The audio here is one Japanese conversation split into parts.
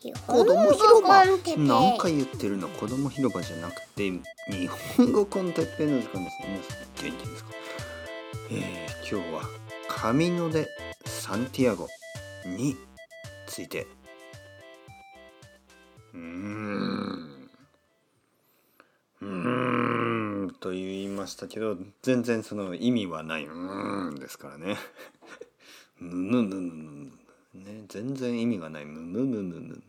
子供広場何回言ってるの子供広場じゃなくて日本語コンテッペの時間です皆さん元気ですかえー、今日は神野でサンティアゴについてうんうんと言いましたけど全然その意味はないうんですからねぬぬぬぬぬね全然意味がない。むむむむむ。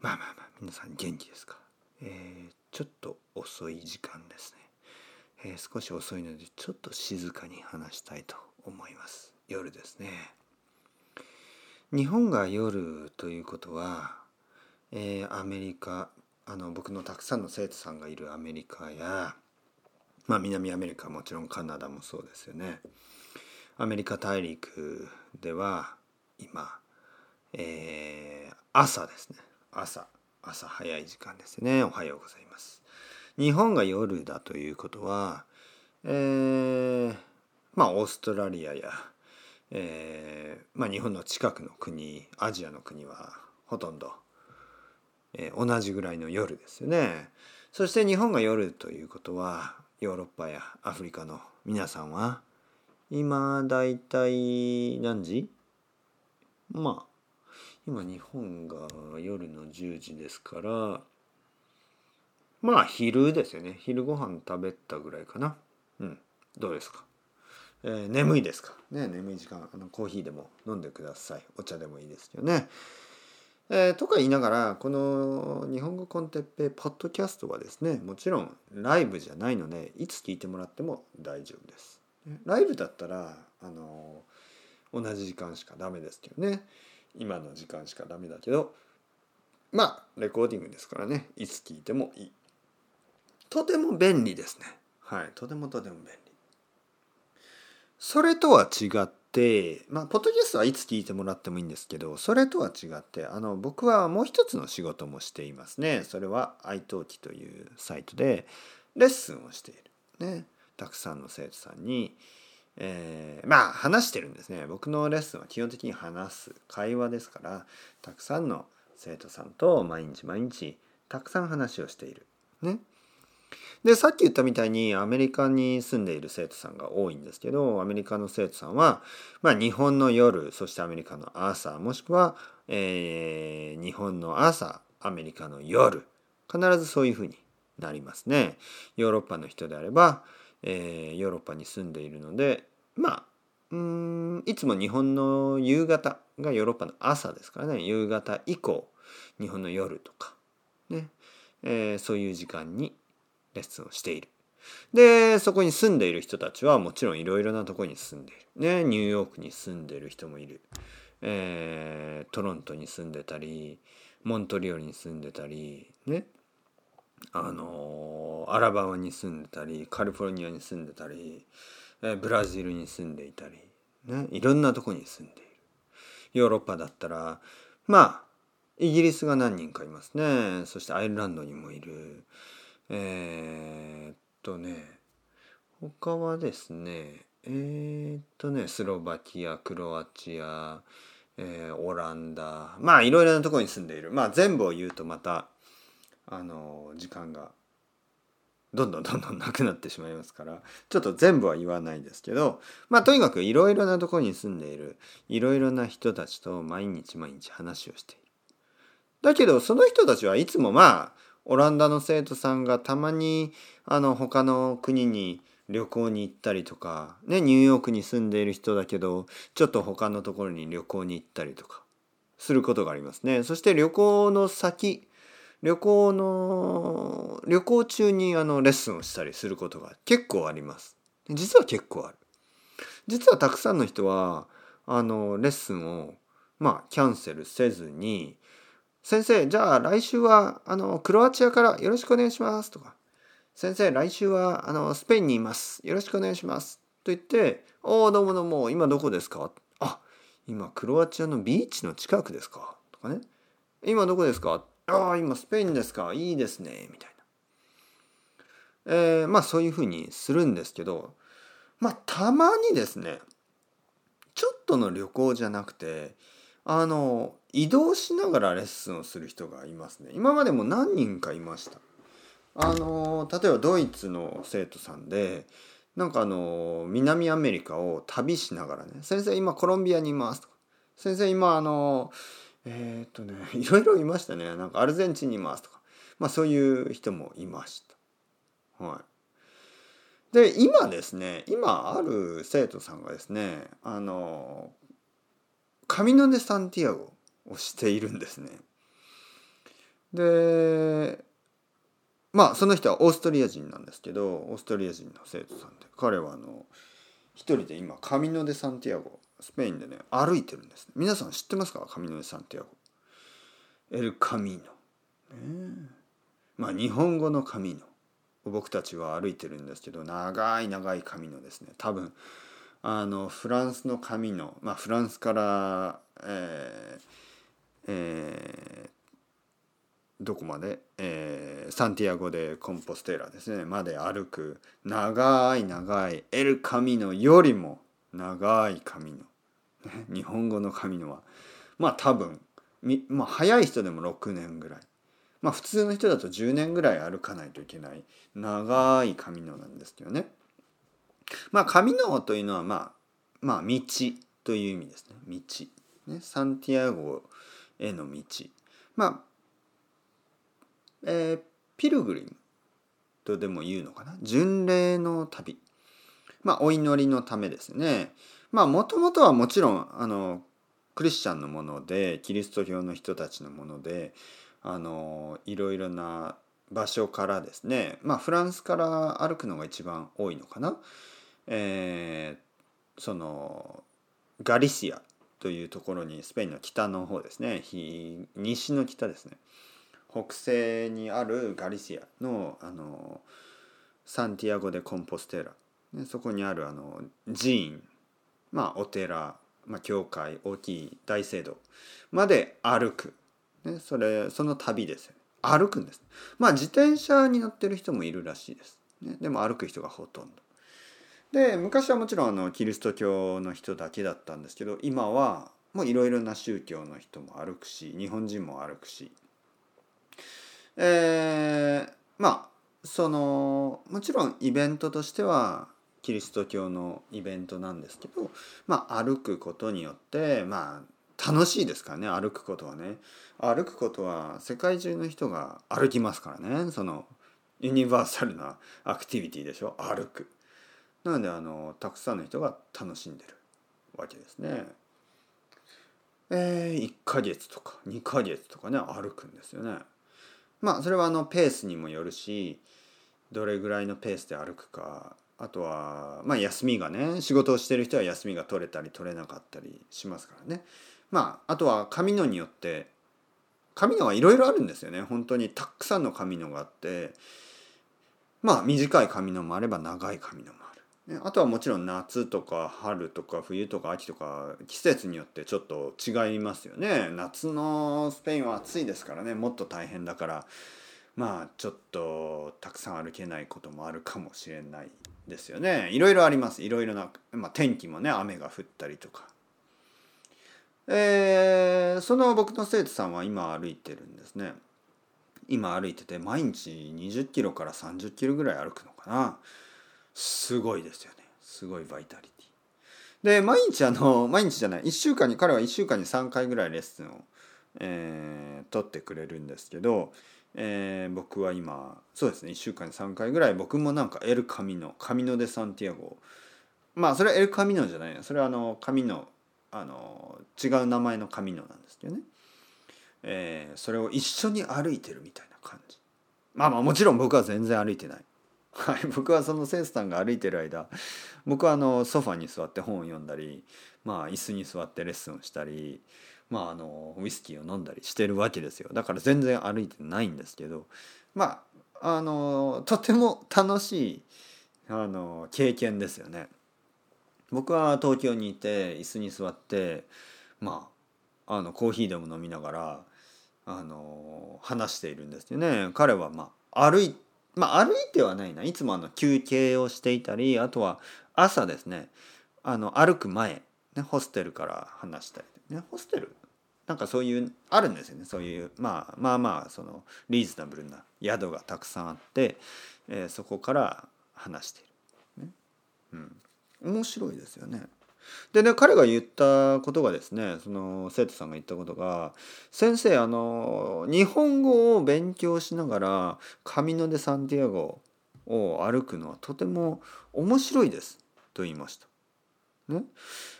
まあまあまあ皆さん元気ですか？えー、ちょっと遅い時間ですね、えー、少し遅いのでちょっと静かに話したいと思います。夜ですね。日本が夜ということは、えー、アメリカあの僕のたくさんの生徒さんがいるアメリカやまあ南アメリカもちろんカナダもそうですよね。アメリカ大陸では今、えー、朝ですね。朝朝早い時間ですね。おはようございます。日本が夜だということはえー、まあオーストラリアや、えー、まあ日本の近くの国アジアの国はほとんど、えー、同じぐらいの夜ですよね。そして日本が夜ということはヨーロッパやアフリカの皆さんは今だいたい何時？まあ今日本が夜の10時ですからまあ昼ですよね。昼ご飯食べたぐらいかな。うん。どうですか、えー、眠いですか？ね眠い時間あのコーヒーでも飲んでください。お茶でもいいですよね。えー、とか言いながらこの「日本語コンテッペイ」ポッドキャストはですねもちろんライブじゃないのでいつ聞いてもらっても大丈夫です。ライブだったらあの同じ時間しかダメですけどね。今の時間しかダメだけどまあレコーディングですからね。いつ聞いてもいい。とても便利ですね。はい。とてもとても便利。それとは違ってまあポッドキャストはいつ聞いてもらってもいいんですけどそれとは違ってあの僕はもう一つの仕事もしていますね。それは iTalk というサイトでレッスンをしている。ね。たくさんの生徒さんにえー、まあ話してるんですね僕のレッスンは基本的に話す会話ですからたくさんの生徒さんと毎日毎日たくさん話をしている。ね。でさっき言ったみたいにアメリカに住んでいる生徒さんが多いんですけどアメリカの生徒さんは、まあ、日本の夜そしてアメリカの朝もしくは、えー、日本の朝アメリカの夜必ずそういうふうになりますね。ヨーロッパの人であれば、えー、ヨーロッパに住んでいるのでまあうんいつも日本の夕方がヨーロッパの朝ですからね夕方以降日本の夜とかね、えー、そういう時間にレッスンをしている。でそこに住んでいる人たちはもちろんいろいろなとこに住んでいる。ねニューヨークに住んでいる人もいる。えー、トロントに住んでたりモントリオルに住んでたりねあのアラバマに住んでたりカリフォルニアに住んでたりえブラジルに住んでいたり、ね、いろんなとこに住んでいる。ヨーロッパだったらまあイギリスが何人かいますね。そしてアイルランドにもいる。えー、っとね他はですねえー、っとねスロバキアクロアチア、えー、オランダまあいろいろなとこに住んでいる。まあ全部を言うとまたあの時間がどんどんどんどんなくなってしまいますからちょっと全部は言わないですけどまあとにかくいろいろなとこに住んでいるいろいろな人たちと毎日毎日話をしている。だけどその人たちはいつもまあオランダの生徒さんがたまにあの他の国に旅行に行ったりとか、ね、ニューヨークに住んでいる人だけどちょっと他のところに旅行に行ったりとかすることがありますね。そして旅行の先旅行の旅行中にあのレッスンをしたりすることが結構あります実は結構ある実はたくさんの人はあのレッスンをまあキャンセルせずに先生じゃあ来週はあのクロアチアからよろしくお願いしますとか先生来週はあのスペインにいますよろしくお願いしますと言って「おおどうもどうも今どこですか?」あ今クロアチアのビーチの近くですか?」とかね「今どこですか?」ああ今スペインですか？いいですねみたいな、えー、まあそういうふうにするんですけどまあたまにですねちょっとの旅行じゃなくてあの移動しながらレッスンをする人がいますね。今までも何人かいました。あの例えばドイツの生徒さんでなんかあの南アメリカを旅しながらね「先生今コロンビアにいます」とか「先生今あのえー、っとね いろいろいましたねなんかアルゼンチンにいます」とかまあそういう人もいました。はい、で今ですね今ある生徒さんがですねあのカミノ・デ・サンティアゴをしているんですね。でまあその人はオーストリア人なんですけどオーストリア人の生徒さんで彼はあの一人で今カミノ・デ・サンティアゴスペインでね歩いてるんです、皆さん知ってますか？カミノ・デ・サンティアゴエル・カミノ、ね、まあ日本語のカミノ僕たちは歩いてるんですけど長い長いカミノですね。多分あのフランスのカミノまあフランスからえー、えーどこまで、えー、サンティアゴでコンポステーラですね。まで歩く。長い長い。エル・カミノよりも長いカミノ 日本語のカミノはまあ多分まあ早い人でも6年ぐらい。まあ普通の人だと10年ぐらい歩かないといけない。長いカミノなんですけどね。まあカミノというのはまあまあ道という意味ですね。道。ねサンティアゴへの道。まあえー、ピルグリムとでも言うのかな。巡礼の旅。まあお祈りのためですね。まあもともとはもちろんあのクリスチャンのものでキリスト教の人たちのものであのいろいろな場所からですねまあフランスから歩くのが一番多いのかな、えー、そのガリシアというところにスペインの北の方ですね。西の北ですね。北西にあるガリシアのあのサンティアゴ・でコンポステーラ、そこにあるあの寺院まあお寺、まあ、教会大きい大聖堂まで歩く、ね、それその旅です、歩くんです。まあ自転車に乗ってる人もいるらしいです、ね、でも歩く人がほとんど。で昔はもちろんあのキリスト教の人だけだったんですけど今はもういろいろな宗教の人も歩くし日本人も歩くし。えー、まあそのもちろんイベントとしてはキリスト教のイベントなんですけど、まあ、歩くことによってまあ楽しいですからね歩くことはね。歩くことは世界中の人が歩きますからね。そのユニバーサルなアクティビティでしょ？歩く。なのであのたくさんの人が楽しんでるわけですね。えー、1ヶ月とか2ヶ月とかね歩くんですよね。まあそれはあのペースにもよるしどれぐらいのペースで歩くかあとはまあ休みがね仕事をしてる人は休みが取れたり取れなかったりしますからね。まああとは紙のによって紙のはいろいろあるんですよね。本当にたくさんの紙のがあってまあ短い紙のもあれば長い紙のもある。あとはもちろん夏とか春とか冬とか秋とか季節によってちょっと違いますよね。夏のスペインは暑いですからね。もっと大変だからまあちょっとたくさん歩けないこともあるかもしれない。ですよね。いろいろあります。いろいろな、まあ、天気もね雨が降ったりとか。えー、その僕の生徒さんは今歩いてるんですね。今歩いてて毎日20キロから30キロぐらい歩くのかな。すごいですよね。すごいバイタリティ。で毎日あの毎日じゃない1週間に彼は1週間に3回ぐらいレッスンを、えー、取ってくれるんですけど、えー、僕は今そうですね1週間に3回ぐらい僕もなんかエル・カミノカミノ・デ・サンティアゴまあそれはエル・カミノじゃないそれはあのカミノあの違う名前のカミノなんですけどね、えー、それを一緒に歩いてるみたいな感じ。まあまあもちろん僕は全然歩いてない。はい、僕はそのセンスさんが歩いてる間僕はあのソファに座って本を読んだり、まあ、椅子に座ってレッスンをしたり、まあ、あのウイスキーを飲んだりしてるわけですよ。だから全然歩いてないんですけどまああのとても楽しいあの経験ですよね。僕は東京にいて椅子に座ってまああのコーヒーでも飲みながらあの話しているんですよね。彼はまあ歩いてまあ歩いてはないな。いつもあの休憩をしていたりあとは朝ですね。あの歩く前、ね、ホステルから話したり、ね、ホステル？なんかそういうあるんですよね。そういうまあまあまあそのリーズナブルな宿がたくさんあって、えー、そこから話している、ね。うん、面白いですよね。でね彼が言ったことがですねその生徒さんが言ったことが「先生あの日本語を勉強しながらカミノ・デ・サンティアゴを歩くのはとても面白いです」と言いました。ね、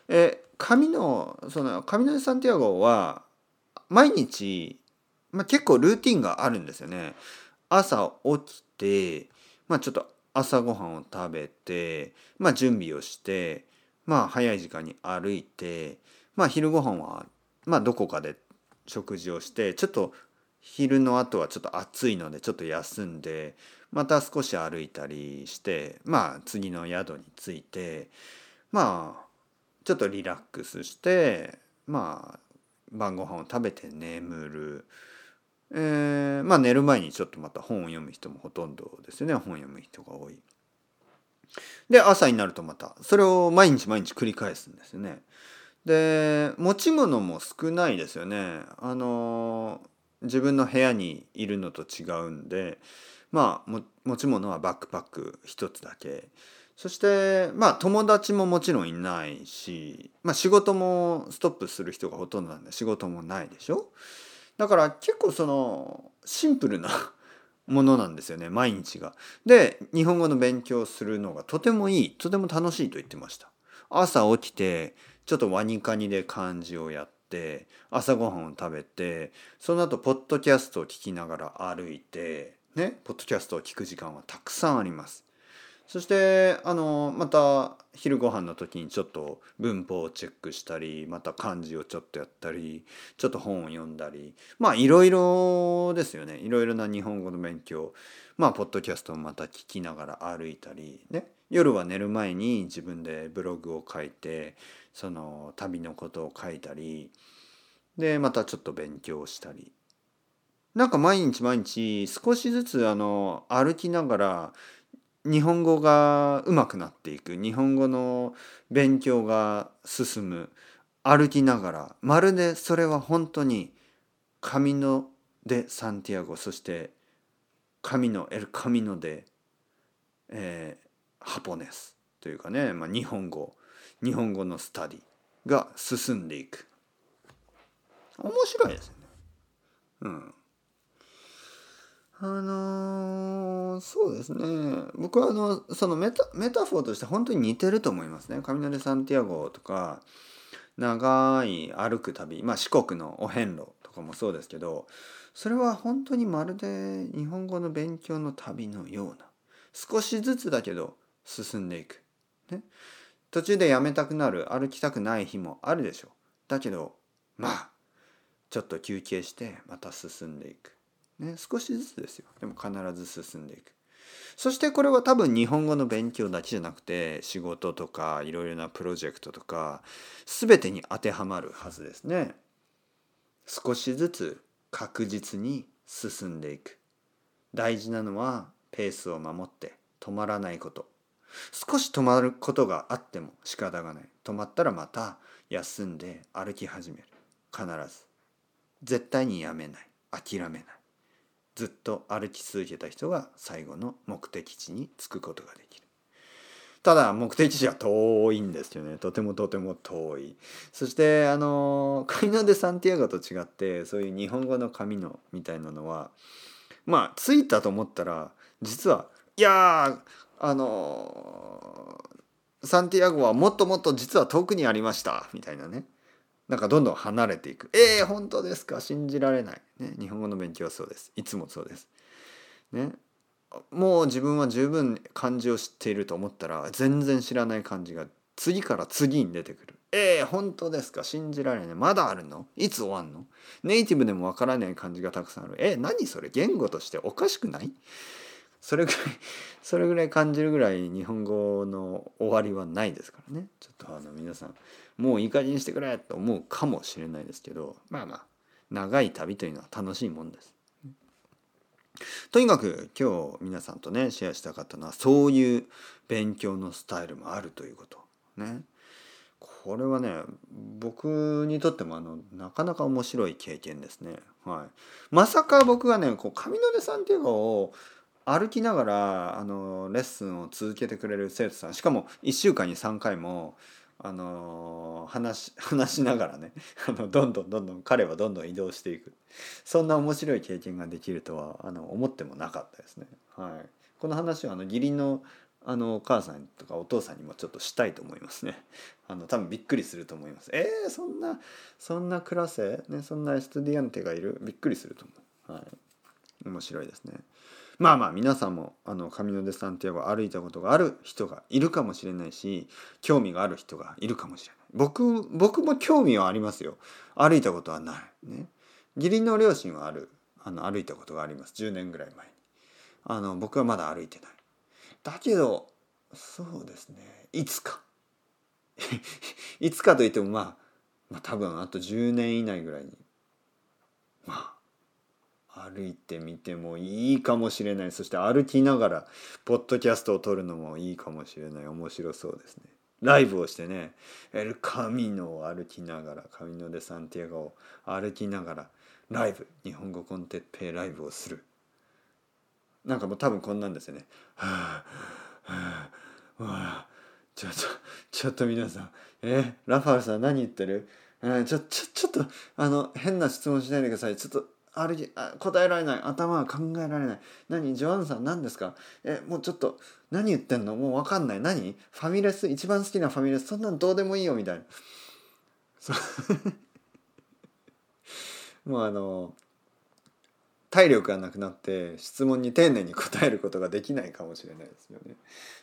え神のその神のサンティアゴは毎日、まあ、結構ルーティンがあるんですよね。朝起きて、まあ、ちょっと朝ごはんを食べて、まあ、準備をしてまあ早い時間に歩いて、まあ、昼ごはんは、まあ、どこかで食事をしてちょっと昼の後はちょっと暑いのでちょっと休んでまた少し歩いたりしてまあ次の宿に着いてまあちょっとリラックスしてまあ晩ご飯を食べて眠る、えー、まあ寝る前にちょっとまた本を読む人もほとんどですよね本を読む人が多い。で朝になるとまたそれを毎日毎日繰り返すんですよね。で持ち物も少ないですよね。あの自分の部屋にいるのと違うんでまあ持ち物はバックパック一つだけ。そしてまあ友達ももちろんいないし、まあ、仕事もストップする人がほとんどなんで仕事もないでしょ？だから結構そのシンプルな ものなんですよね毎日が。で日本語の勉強するのがとてもいいとても楽しいと言ってました。朝起きてちょっとワニカニで漢字をやって朝ごはんを食べてその後ポッドキャストを聞きながら歩いてねポッドキャストを聞く時間はたくさんあります。そしてあのまた昼ご飯の時にちょっと文法をチェックしたりまた漢字をちょっとやったりちょっと本を読んだりまあいろいろですよね。いろいろな日本語の勉強。まあポッドキャストをまた聞きながら歩いたりね。夜は寝る前に自分でブログを書いてその旅のことを書いたりでまたちょっと勉強したり。なんか毎日毎日少しずつあの歩きながら日本語が上手くなっていく。日本語の勉強が進む。歩きながら。まるでそれは本当に神のでサンティアゴ。そして神のエルカミノで、えー、ハポネス。というかね、まあ、日本語。日本語のスタディが進んでいく。面白いですよね。うん。あのー、そうですね。僕はあのそのメタメタファーとして本当に似てると思いますね。カミーノ・デ・サンティアゴとか長い歩く旅、まあ、四国のお遍路とかもそうですけどそれは本当にまるで日本語の勉強の旅のような少しずつだけど進んでいく、ね、途中でやめたくなる歩きたくない日もあるでしょ。うだけどまあちょっと休憩してまた進んでいく。ね、少しずつですよ。でも必ず進んでいく。そしてこれは多分日本語の勉強だけじゃなくて仕事とかいろいろなプロジェクトとか全てに当てはまるはずですね。少しずつ確実に進んでいく。大事なのはペースを守って止まらないこと。少し止まることがあっても仕方がない。止まったらまた休んで歩き始める。必ず。絶対にやめない。諦めない。ずっと歩き続けた人が最後の目的地に着くことができる。ただ目的地は遠いんですよね。とてもとても遠い。そしてあのカイナ・デ・サンティアゴと違ってそういう日本語の紙のみたいなのはまあ着いたと思ったら実はいやあのサンティアゴはもっともっと実は遠くにありました。みたいなね。なんかどんどん離れていく。えー、本当ですか？信じられない。ね、日本語の勉強はそうです。いつもそうです。ね。もう自分は十分漢字を知っていると思ったら全然知らない漢字が次から次に出てくる。えー、本当ですか？信じられない。まだあるの？いつ終わんの？ネイティブでもわからない漢字がたくさんある。えー、何それ？言語としておかしくない？それぐらい、それぐらい感じるぐらい日本語の終わりはないですからね。ちょっとあの皆さん、もういい加減にしてくれと思うかもしれないですけど、まあまあ、長い旅というのは楽しいもんです。とにかく今日皆さんとねシェアしたかったのはそういう勉強のスタイルもあるということね。これはね僕にとってもあのなかなか面白い経験ですね。はい、まさか僕がねこう上野さんっていうのを歩きながらあのレッスンを続けてくれる生徒さんしかも1週間に3回もあの話 話しながらね あのどんどんどんどん彼はどんどん移動していくそんな面白い経験ができるとはあの思ってもなかったですね。はい、この話はあの義理のあのお母さんとかお父さんにもちょっとしたいと思いますね。あの多分びっくりすると思います。えー、そんなそんなクラス？ねそんなエストディアンテがいる？びっくりすると思う。はい、面白いですね。まあまあ皆さんもあの上野でサンティアゴ歩いたことがある人がいるかもしれないし興味がある人がいるかもしれない。僕僕も興味はありますよ。歩いたことはない。ね。義理の両親はある。あの歩いたことがあります。10年ぐらい前に。あの僕はまだ歩いてない。だけどそうですね。いつか。いつかといってもまあまあ多分あと10年以内ぐらいに。まあ歩いてみてもいいかもしれない。そして歩きながらポッドキャストを撮るのもいいかもしれない。面白そうですね。ライブをしてね。エルカミノを歩きながらカミノ・デ・サンティアゴを歩きながらライブ。日本語コンテッペイライブをする。なんかもう多分こんなんですよね。はあはあわあちょっとちょっと皆さん。えラファルさん何言ってる、えー、ちょちょちょっとあの変な質問しないでください。ちょっと歩きあ答えられない頭は考えられない。何ジョアンさん何ですか？えもうちょっと何言ってんの？もう分かんない。何？ファミレス？一番好きなファミレス？そんなんどうでもいいよみたいな。もうあの体力がなくなって質問に丁寧に答えることができないかもしれないですよね。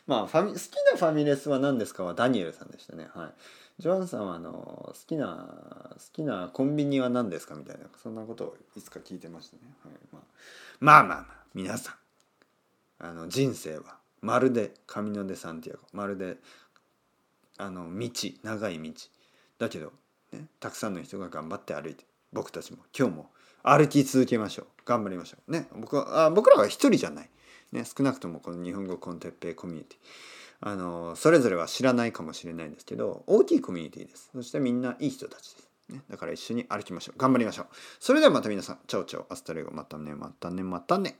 まあファミ好きなファミレスは何ですか？はダニエルさんでしたね。はい。ジョアンさんはあの好きな好きなコンビニは何ですかみたいなそんなことをいつか聞いてましたね、はいまあ、まあまあまあ皆さん。あの人生はまるでカミノ・デ・サンティアゴまるであの道長い道。だけど、ね、たくさんの人が頑張って歩いて僕たちも今日も歩き続けましょう。頑張りましょう。ね僕はあ僕らは一人じゃない、ね、少なくともこの日本語 con Teppei コミュニティ。あのそれぞれは知らないかもしれないんですけど大きいコミュニティです。そしてみんないい人たちです、ね、だから一緒に歩きましょう。頑張りましょう。それではまた皆さん。チャオチャオ。 Hasta luego。またね。またね。またね。